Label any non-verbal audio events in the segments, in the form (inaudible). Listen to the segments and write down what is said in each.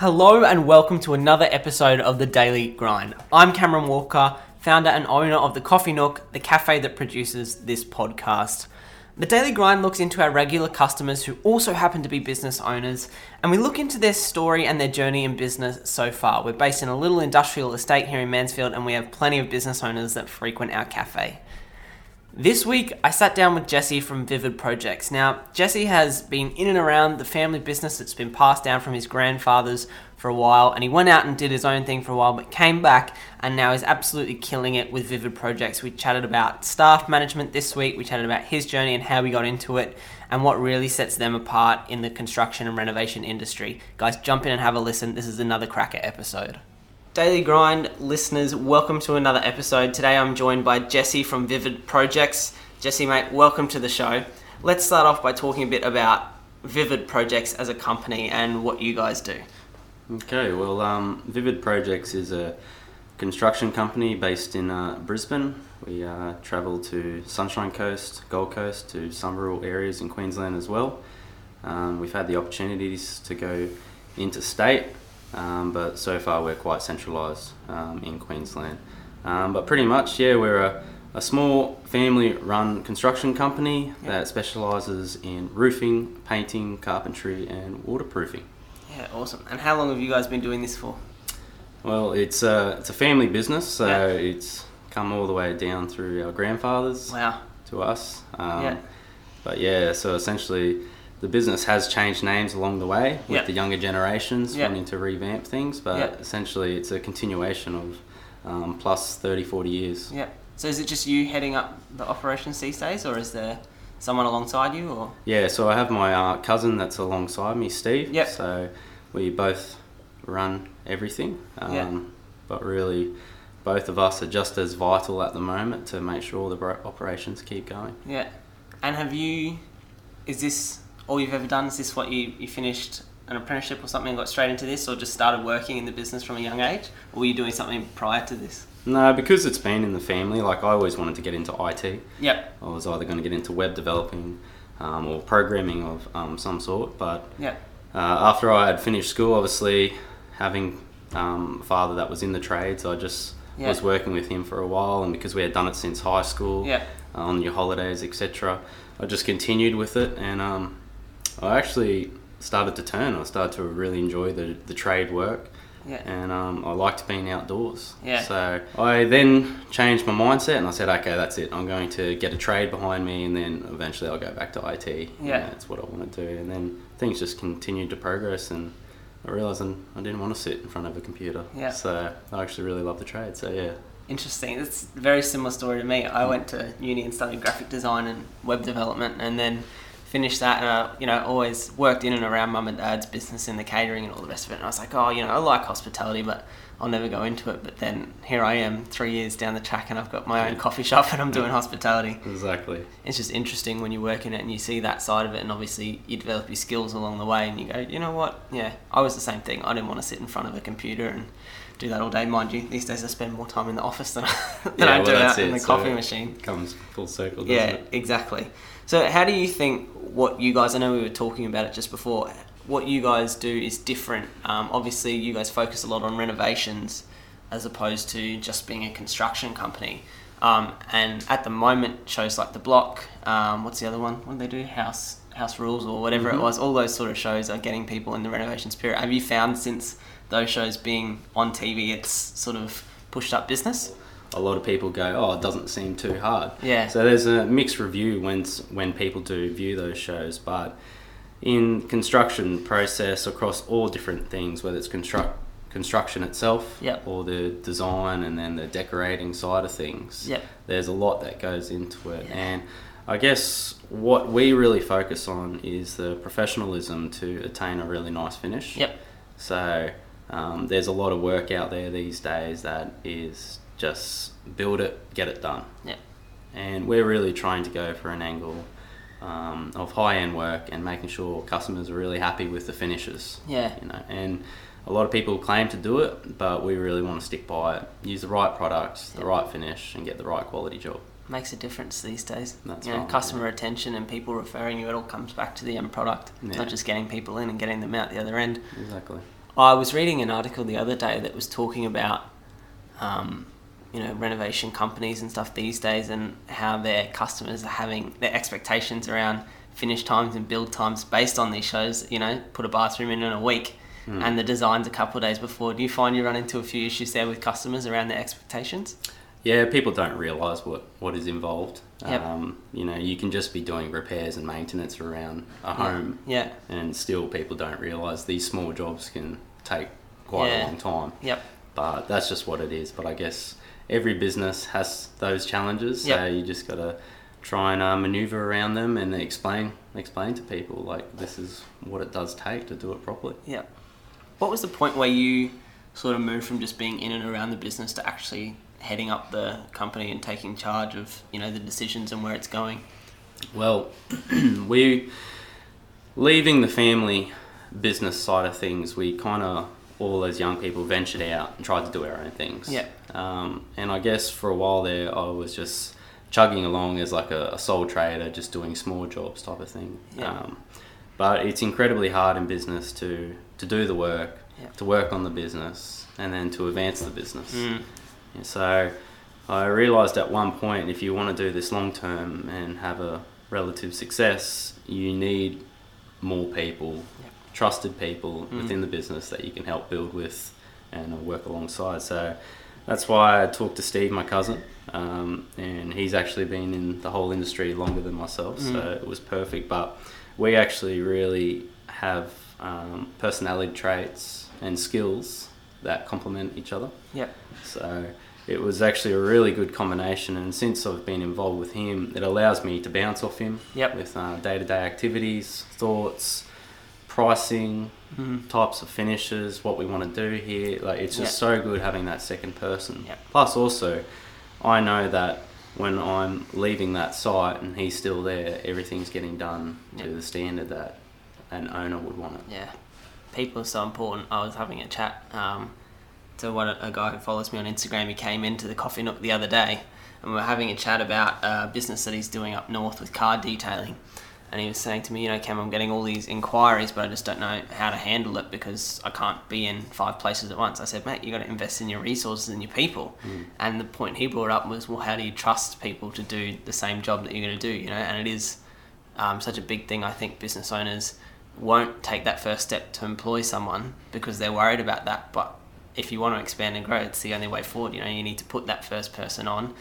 Hello and welcome to another episode of the Daily Grind. I'm Cameron Walker, founder and owner of the Coffee Nook, the cafe that produces this podcast. The Daily Grind looks into our regular customers who also happen to be business owners, and we look into their story and their journey in business so far. We're based in a little industrial estate here in Mansfield, and we have plenty of business owners that frequent our cafe. This week, I sat down with Jesse from Vivid Projects. Now, Jesse has been in and around the family business that's been passed down from his grandfathers for a while, and he went out and did his own thing for a while, but came back and now is absolutely killing it with Vivid Projects. We chatted about staff management this week, we chatted about his journey and how we got into it, and what really sets them apart in the construction and renovation industry. Guys, jump in and have a listen. This is another cracker episode. Daily Grind listeners, welcome to another episode. Today I'm joined by Jesse from Vivid Projects. Jesse, mate, welcome to the show. Let's start off by talking a bit about Vivid Projects as a company and what you guys do. Okay, well, um, Vivid Projects is a construction company based in uh, Brisbane. We uh, travel to Sunshine Coast, Gold Coast, to some rural areas in Queensland as well. Um, we've had the opportunities to go interstate um, but so far we're quite centralised um, in Queensland. Um, but pretty much, yeah, we're a, a small family run construction company yeah. that specialises in roofing, painting, carpentry, and waterproofing. Yeah, awesome. And how long have you guys been doing this for? Well, it's a, it's a family business, so it's come all the way down through our grandfathers wow. to us. Um, yeah. But yeah, so essentially the business has changed names along the way with yep. the younger generations yep. wanting to revamp things, but yep. essentially it's a continuation of um, plus 30, 40 years. Yeah. So is it just you heading up the operations these days, or is there someone alongside you? Or yeah, so I have my uh, cousin that's alongside me, Steve. Yep. So we both run everything. Um, yep. But really, both of us are just as vital at the moment to make sure the operations keep going. Yeah. And have you? Is this all you've ever done? Is this what you, you finished an apprenticeship or something and got straight into this, or just started working in the business from a young age? Or were you doing something prior to this? No, because it's been in the family. Like I always wanted to get into IT. Yep. I was either going to get into web developing um, or programming of um, some sort. But yep. uh, after I had finished school, obviously having um, a father that was in the trades, I just yep. was working with him for a while, and because we had done it since high school, yep. uh, on your holidays, etc., I just continued with it, and um, I actually started to turn. I started to really enjoy the, the trade work. Yeah. And um, I liked being outdoors. Yeah. So I then changed my mindset and I said, okay, that's it. I'm going to get a trade behind me and then eventually I'll go back to IT. Yeah. that's what I want to do. And then things just continued to progress and I realised I didn't want to sit in front of a computer. Yeah. So I actually really love the trade. So yeah. Interesting. It's a very similar story to me. I went to uni and studied graphic design and web development and then finished that and I, you know, always worked in and around mum and dad's business in the catering and all the rest of it. And I was like, oh, you know, I like hospitality, but I'll never go into it. But then here I am, three years down the track, and I've got my own coffee shop and I'm doing hospitality. Exactly. It's just interesting when you work in it and you see that side of it, and obviously you develop your skills along the way, and you go, you know what? Yeah, I was the same thing. I didn't want to sit in front of a computer and do that all day. Mind you, these days I spend more time in the office than, (laughs) than yeah, I well, do out in the so coffee machine. Comes full circle. yeah, it? exactly. So, how do you think what you guys? I know we were talking about it just before. What you guys do is different. Um, obviously, you guys focus a lot on renovations as opposed to just being a construction company. Um, and at the moment, shows like The Block, um, what's the other one? What do they do? House House Rules or whatever mm-hmm. it was. All those sort of shows are getting people in the renovation spirit. Have you found since those shows being on TV, it's sort of pushed up business? A lot of people go, oh, it doesn't seem too hard. Yeah. So there's a mixed review when when people do view those shows, but in construction process across all different things, whether it's construct construction itself yep. or the design and then the decorating side of things. Yep. There's a lot that goes into it, yeah. and I guess what we really focus on is the professionalism to attain a really nice finish. Yep. So um, there's a lot of work out there these days that is just build it, get it done. Yeah. And we're really trying to go for an angle um, of high end work and making sure customers are really happy with the finishes. Yeah. You know, and a lot of people claim to do it, but we really want to stick by it. Use the right products, the yeah. right finish, and get the right quality job. Makes a difference these days. That's you know, right, customer yeah. retention and people referring you, it all comes back to the end product. Yeah. Not just getting people in and getting them out the other end. Exactly. I was reading an article the other day that was talking about, um, you know, renovation companies and stuff these days, and how their customers are having their expectations around finish times and build times based on these shows. You know, put a bathroom in in a week, and the designs a couple of days before. Do you find you run into a few issues there with customers around their expectations? Yeah, people don't realise what, what is involved. Yep. Um, you know, you can just be doing repairs and maintenance around a home, Yeah. and still people don't realise these small jobs can take quite Yeah. a long time. Yep. But that's just what it is. But I guess every business has those challenges, so Yep. you just got to try and uh, maneuver around them and explain explain to people like this is what it does take to do it properly. Yeah. What was the point where you sort of moved from just being in and around the business to actually heading up the company and taking charge of you know the decisions and where it's going? Well, (clears throat) we leaving the family business side of things, we kind of all those young people ventured out and tried to do our own things. Yeah. Um, and I guess for a while there, I was just chugging along as like a, a sole trader, just doing small jobs type of thing. Yeah. Um, but it's incredibly hard in business to to do the work, Yeah. to work on the business, and then to advance the business. Mm. And so I realized at one point if you want to do this long term and have a relative success, you need more people, Yep. Trusted people Mm. within the business that you can help build with and uh, work alongside. So that's why I talked to Steve, my cousin, um, and he's actually been in the whole industry longer than myself, so Mm. it was perfect. But we actually really have um, personality traits and skills that complement each other. Yep. So it was actually a really good combination, and since I've been involved with him, it allows me to bounce off him Yep. with day to day activities, thoughts, pricing, Mhm. types of finishes, what we want to do here. Like it's just so good having that second person. Plus, also, I know that when I'm leaving that site and he's still there, everything's getting done to the standard that an owner would want it. Yeah. People are so important. I was having a chat um, to one a guy who follows me on Instagram. He came into the coffee nook the other day, and we were having a chat about a business that he's doing up north with car detailing. And he was saying to me, you know, Cam, I'm getting all these inquiries, but I just don't know how to handle it because I can't be in five places at once. I said, mate, you got to invest in your resources and your people. And the point he brought up was, well, how do you trust people to do the same job that you're going to do? You know, and it is um, such a big thing. I think business owners won't take that first step to employ someone because they're worried about that. But if you want to expand and grow, it's the only way forward. You know, you need to put that first person on,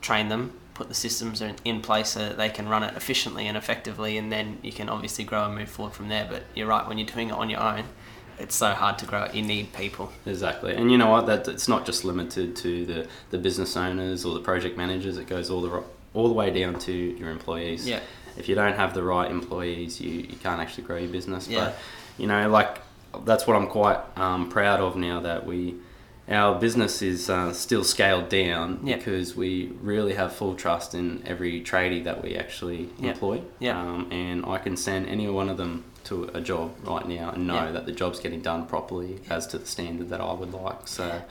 train them, put the systems in, in place so that they can run it efficiently and effectively, and then you can obviously grow and move forward from there. But you're right, when you're doing it on your own, it's so hard to grow it. You need people. Exactly, and you know what? That it's not just limited to the, the business owners or the project managers. It goes all the all the way down to your employees. Yeah. If you don't have the right employees, you, you can't actually grow your business. Yeah. But you know, like that's what I'm quite um, proud of now that we our business is uh, still scaled down Yeah. because we really have full trust in every tradie that we actually Yeah. employ. Yeah. Um, and I can send any one of them to a job right now and know that the job's getting done properly as to the standard that I would like. So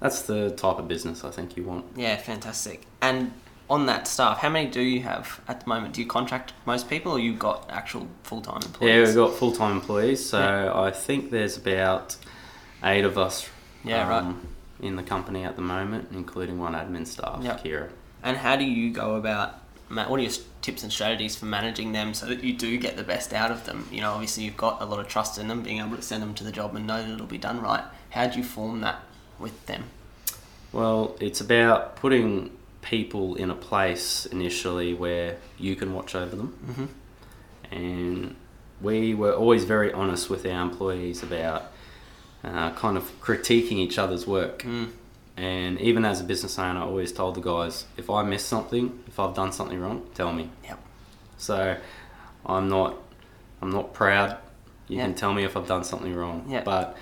that's the type of business I think you want. Yeah, fantastic. And on that staff, how many do you have at the moment? Do you contract most people, or you've got actual full time employees? Yeah, we've got full time employees, so. I think there's about eight of us Yeah, right. um, in the company at the moment, including one admin staff, Yep. Kira. And how do you go about? What are your tips and strategies for managing them so that you do get the best out of them? You know, obviously you've got a lot of trust in them, being able to send them to the job and know that it'll be done right. How do you form that with them? Well, it's about putting people in a place initially where you can watch over them. Mm-hmm. and we were always very honest with our employees about uh, kind of critiquing each other's work. Mm. And even as a business owner, I always told the guys if I miss something, if I've done something wrong, tell me. Yep. So I'm not I'm not proud. You Yeah. can tell me if I've done something wrong. Yeah. But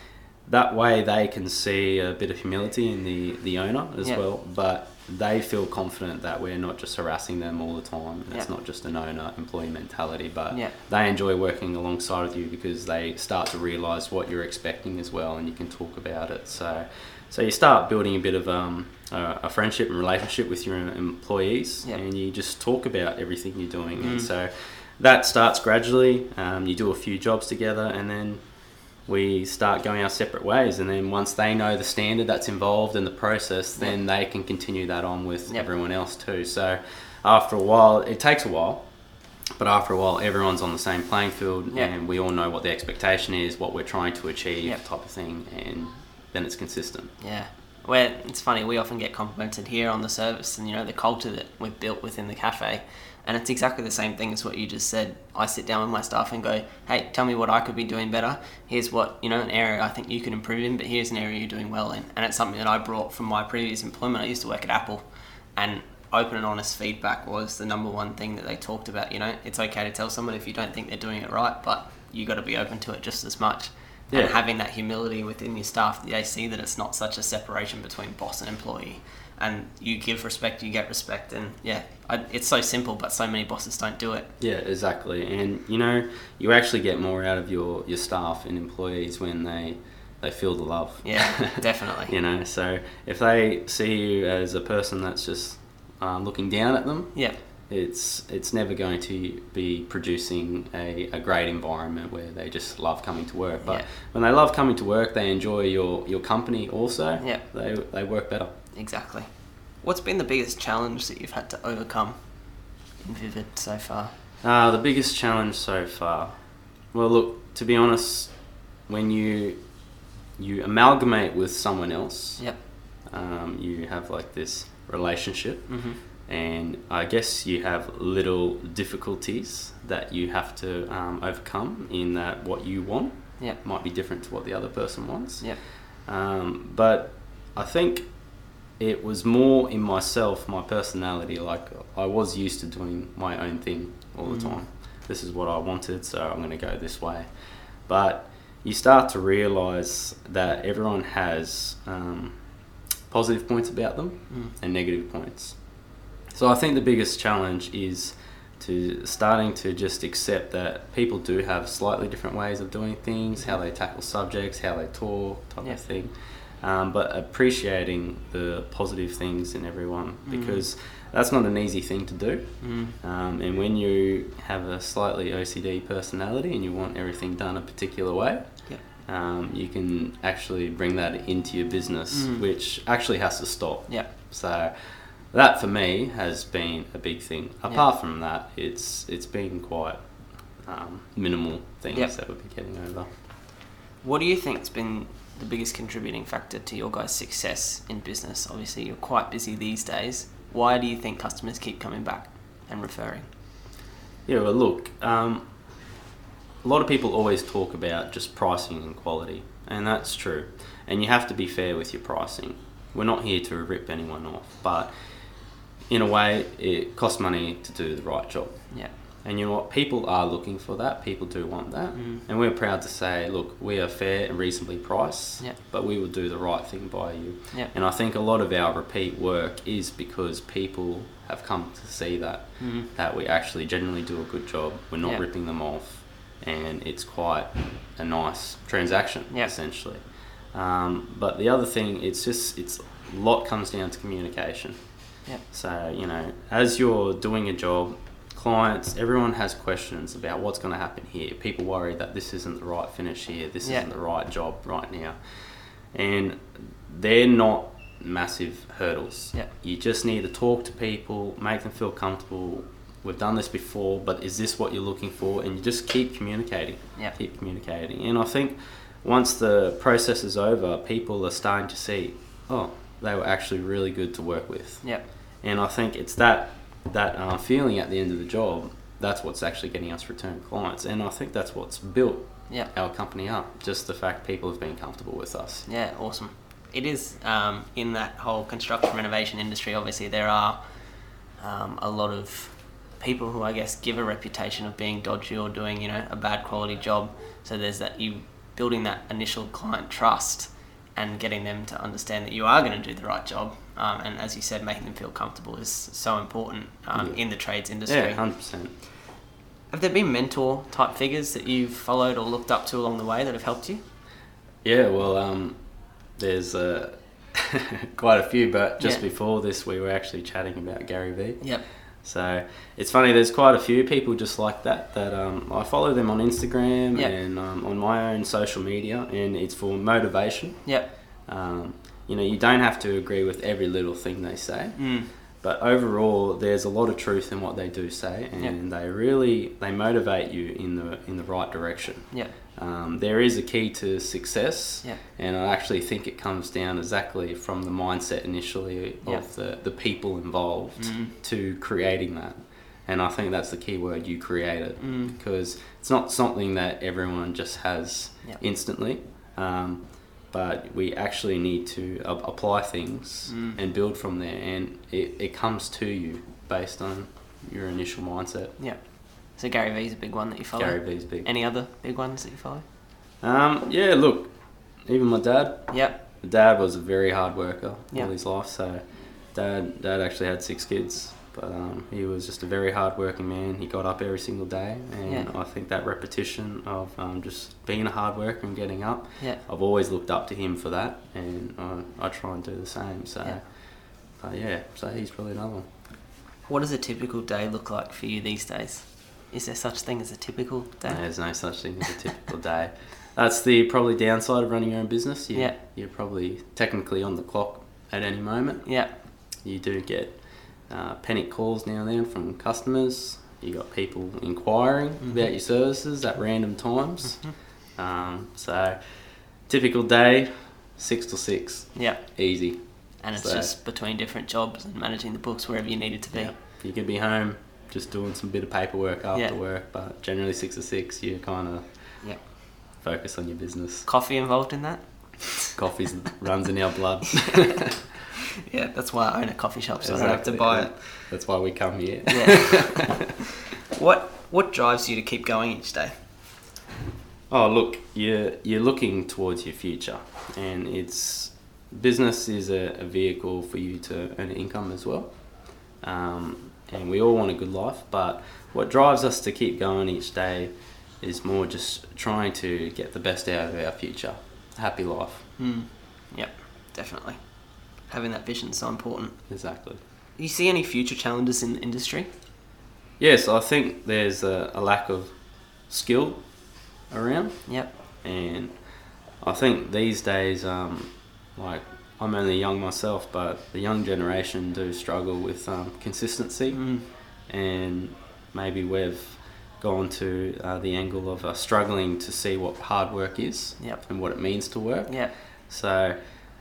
that way they can see a bit of humility in the, the owner as Yeah. well. But they feel confident that we're not just harassing them all the time. It's Yeah. not just an owner employee mentality, but Yeah. they enjoy working alongside with you because they start to realise what you're expecting as well and you can talk about it. So so you start building a bit of um, a, a friendship and relationship with your employees Yeah. and you just talk about everything you're doing. And Mm. so that starts gradually. Um, you do a few jobs together and then we start going our separate ways. And then once they know the standard that's involved in the process, then they can continue that on with Yep. everyone else too. So after a while, it takes a while. But after a while, everyone's on the same playing field, Yep. and we all know what the expectation is, what we're trying to achieve, Yep. type of thing, and then it's consistent. Yeah. Where it's funny, we often get complimented here on the service and you know the culture that we've built within the cafe, and it's exactly the same thing as what you just said. I sit down with my staff and go, "Hey, tell me what I could be doing better. Here's what you know an area I think you can improve in, but here's an area you're doing well in." And it's something that I brought from my previous employment. I used to work at Apple, and open and honest feedback was the number one thing that they talked about. You know, it's okay to tell someone if you don't think they're doing it right, but you got to be open to it just as much Yeah. and having that humility within your staff, they see that it's not such a separation between boss and employee. And you give respect, you get respect, and yeah, I, it's so simple, but so many bosses don't do it. Yeah, exactly. And you know, you actually get more out of your, your staff and employees when they they feel the love. Yeah, (laughs) definitely. you know, so if they see you as a person that's just um, looking down at them, Yeah, it's it's never going to be producing a, a great environment where they just love coming to work. But Yeah. when they love coming to work, they enjoy your, your company also. Yeah. They, they work better. Exactly. What's been the biggest challenge that you've had to overcome in Vivid so far? Uh, the biggest challenge so far. Well, look, to be honest, when you you amalgamate with someone else, Yep. um, you have like this relationship, Mm-hmm. and I guess you have little difficulties that you have to um, overcome in that what you want Yep. might be different to what the other person wants. Yep. Um, but I think it was more in myself, my personality. Like I was used to doing my own thing all the Mm. time. This is what I wanted, so I'm going to go this way. But you start to realize that everyone has um, positive points about them Mm. and negative points. So I think the biggest challenge is to starting to just accept that people do have slightly different ways of doing things, how they tackle subjects, how they talk, type Yeah. of thing. Um, but appreciating the positive things in everyone Mm. because that's not an easy thing to do. Mm. Um, and when you have a slightly OCD personality and you want everything done a particular way, Yep. um, you can actually bring that into your business, Mm. which actually has to stop. Yep. So that for me has been a big thing. Yeah. Apart from that, it's it's been quite um, minimal things Yep. that we'll be getting over. What do you think's been the biggest contributing factor to your guys' success in business? Obviously, you're quite busy these days. Why do you think customers keep coming back and referring? Yeah, well, look, um, a lot of people always talk about just pricing and quality, and that's true. And you have to be fair with your pricing. We're not here to rip anyone off, but in a way, it costs money to do the right job. Yeah. And you know what? People are looking for that. People do want that. Mm. And we're proud to say, look, we are fair and reasonably priced, Yeah. but we will do the right thing by you. Yeah. And I think a lot of our repeat work is because people have come to see that, Mm. that we actually genuinely do a good job. We're not Yeah. ripping them off. And it's quite a nice transaction, essentially. Um, but the other thing, it's just, it's a lot comes down to communication. So, you know, as you're doing a job, clients, everyone has questions about what's going to happen here. People worry that this isn't the right finish here, this Yeah. isn't the right job right now. And they're not massive hurdles. Yeah. You just need to talk to people, make them feel comfortable. We've done this before, but is this what you're looking for? And you just keep communicating. Yeah. Keep communicating. And I think once the process is over, people are starting to see, oh, they were actually really good to work with. Yep. And I think it's that that uh, feeling at the end of the job that's what's actually getting us return clients. And I think that's what's built our company up. Just the fact people have been comfortable with us. Yeah, awesome. It is um, in that whole construction renovation industry. Obviously, there are um, a lot of people who I guess give a reputation of being dodgy or doing you know a bad quality job. So there's that you building that initial client trust and getting them to understand that you are going to do the right job. Um, and as you said, making them feel comfortable is so important um, Yeah. in the trades industry. Yeah, hundred percent. Have there been mentor type figures that you've followed or looked up to along the way that have helped you? Yeah, well, um, there's uh, (laughs) quite a few, but just Yeah. before this, we were actually chatting about Gary Vee. Yep. So it's funny. There's quite a few people just like that. That um, I follow them on Instagram Yeah. and um, on my own social media, and it's for motivation. Yep. Um, you know, you don't have to agree with every little thing they say, Mm. But overall, there's a lot of truth in what they do say, and they really they motivate you in the in the right direction. yeah Um, there is a key to success, Yeah. and I actually think it comes down exactly from the mindset initially Yeah. of the, the people involved Mhm. to creating that. And I think that's the key word you create it Mm. because it's not something that everyone just has Yeah. instantly. Um, but we actually need to a- apply things Mm. and build from there, and it, it comes to you based on your initial mindset. Yep. So Gary Vee's a big one that you follow. Gary Vee's big. Any other big ones that you follow? Um, yeah, look, even my dad, Yep. Dad was a very hard worker Yeah. all his life. So, dad, dad actually had six kids, but um, he was just a very hard working man. He got up every single day, and Yeah. I think that repetition of um, just being a hard worker and getting up, Yeah. I've always looked up to him for that, and I, I try and do the same. So, Yeah. but yeah, so he's probably another one. What does a typical day look like for you these days? Is there such thing as a typical day? There's no such thing as a typical day. That's the probably downside of running your own business. You, Yeah. You're probably technically on the clock at any moment. Yeah. You do get uh, panic calls now and then from customers. You got people inquiring Mhm. about your services at random times. Mhm. Um, so, typical day, six to six, Yeah. easy. And it's So- just between different jobs and managing the books wherever you need it to be. Yeah. You could be home just doing some bit of paperwork after Yeah. work, but generally six to six, you kind of Yeah. focus on your business. Coffee involved in that? Coffee (laughs) runs in our blood. (laughs) (laughs) Yeah, that's why I own a coffee shop, so I don't have to buy it. That's why we come here. Yeah. (laughs) what What drives you to keep going each day? Oh, look, you're you're looking towards your future, and it's business is a, a vehicle for you to earn income as well. Um, and we all want a good life, but what drives us to keep going each day is more just trying to get the best out of our future, a happy life. Hmm. Yep, definitely. Having that vision is so important. Exactly. Do you see any future challenges in the industry? Yes, I think there's a, a lack of skill around. Yep. and I think these days, um, like I'm only young myself, but the young generation do struggle with um, consistency, Mm. and maybe we've gone to uh, the angle of uh, struggling to see what hard work is Yep. and what it means to work. Yep. So,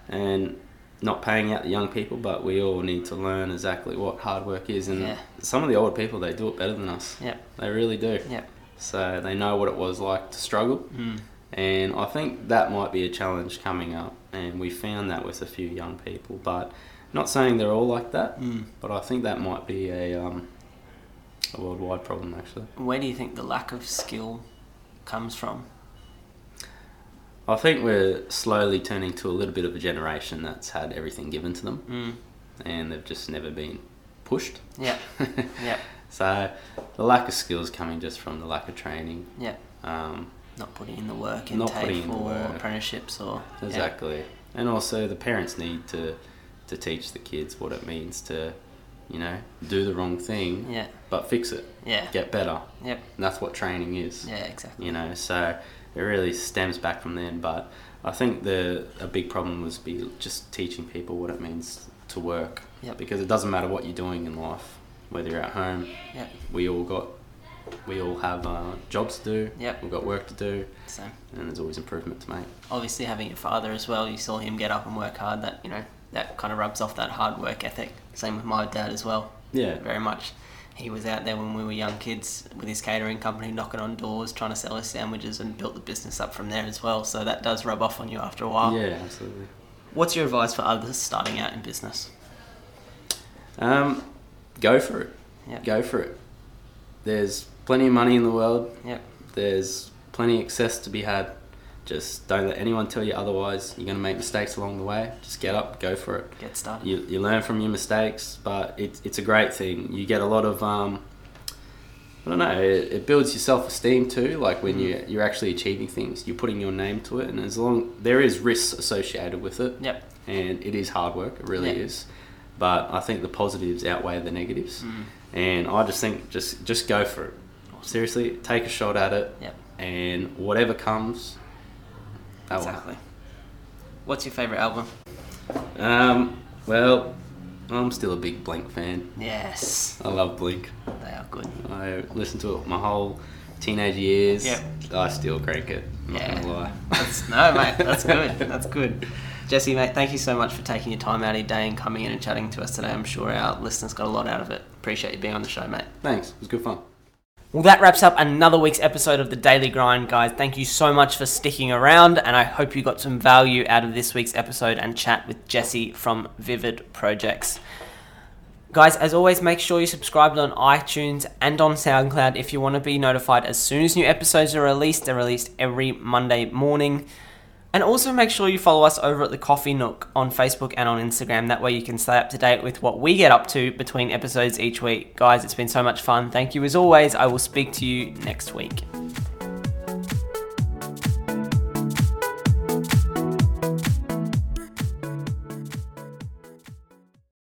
and not paying out the young people, but we all need to learn exactly what hard work is, and Yeah. some of the older people they do it better than us. Yep. They really do. Yep. So they know what it was like to struggle. Mm. And I think that might be a challenge coming up, and we found that with a few young people. But not saying they're all like that, Mm. but I think that might be a um, a worldwide problem actually. Where do you think the lack of skill comes from? I think we're slowly turning to a little bit of a generation that's had everything given to them, Mm. and they've just never been pushed. Yep. (laughs) Yep. so the lack of skills coming just from the lack of training. Yep. Um, Not putting in the work in Not TAFE or work. apprenticeships or yeah. Exactly. And also the parents need to to teach the kids what it means to, you know, do the wrong thing Yeah. but fix it. Yeah. Get better. Yep. And that's what training is. Yeah. Exactly. You know, so it really stems back from then. But I think the a big problem was be just teaching people what it means to work. Yep. Because it doesn't matter what you're doing in life, whether you're at home, Yep. we all got we all have uh, jobs to do. Yep. We've got work to do, So and there's always improvement to make. obviously having your father as well, you saw him get up and work hard. That you know that kind of rubs off that hard work ethic. Same with my dad as well. Yeah. Very much. He was out there when we were young kids with his catering company, knocking on doors, trying to sell us sandwiches, and built the business up from there as well. So that does rub off on you after a while. Yeah, absolutely. What's your advice for others starting out in business? Um, go for it. Yep. Go for it. There's plenty of money in the world. Yep. There's plenty of access to be had. Just don't let anyone tell you otherwise. You're going to make mistakes along the way. Just get up, go for it. Get started. You, you learn from your mistakes, but it, it's a great thing. You get a lot of, um, I don't know, it, it builds your self esteem too. Like when you, you're actually achieving things, you're putting your name to it, and as long there is risks associated with it, Yep. and it is hard work. It really Yeah. is. But I think the positives outweigh the negatives. Mm. And I just think just just go for it. Seriously, take a shot at it. Yep. And whatever comes, that Exactly. What's your favourite album? Um, well, I'm still a big Blink fan. Yes, I love Blink. they are good. I listened to it my whole teenage years. Yep. I still crank it. I'm not Yeah. gonna lie. (laughs) That's, no, mate, that's good. That's good. Jesse, mate, thank you so much for taking your time out of your day and coming in and chatting to us today. I'm sure our listeners got a lot out of it. Appreciate you being on the show, mate. Thanks. It was good fun. Well, that wraps up another week's episode of the Daily Grind, guys. Thank you so much for sticking around, and I hope you got some value out of this week's episode and chat with Jesse from Vivid Projects. Guys, as always, make sure you subscribe on iTunes and on SoundCloud if you want to be notified as soon as new episodes are released. They're released every Monday morning. And also make sure you follow us over at the Coffee Nook on Facebook and on Instagram. That way you can stay up to date with what we get up to between episodes each week. Guys, it's been so much fun. Thank you as always. I will speak to you next week.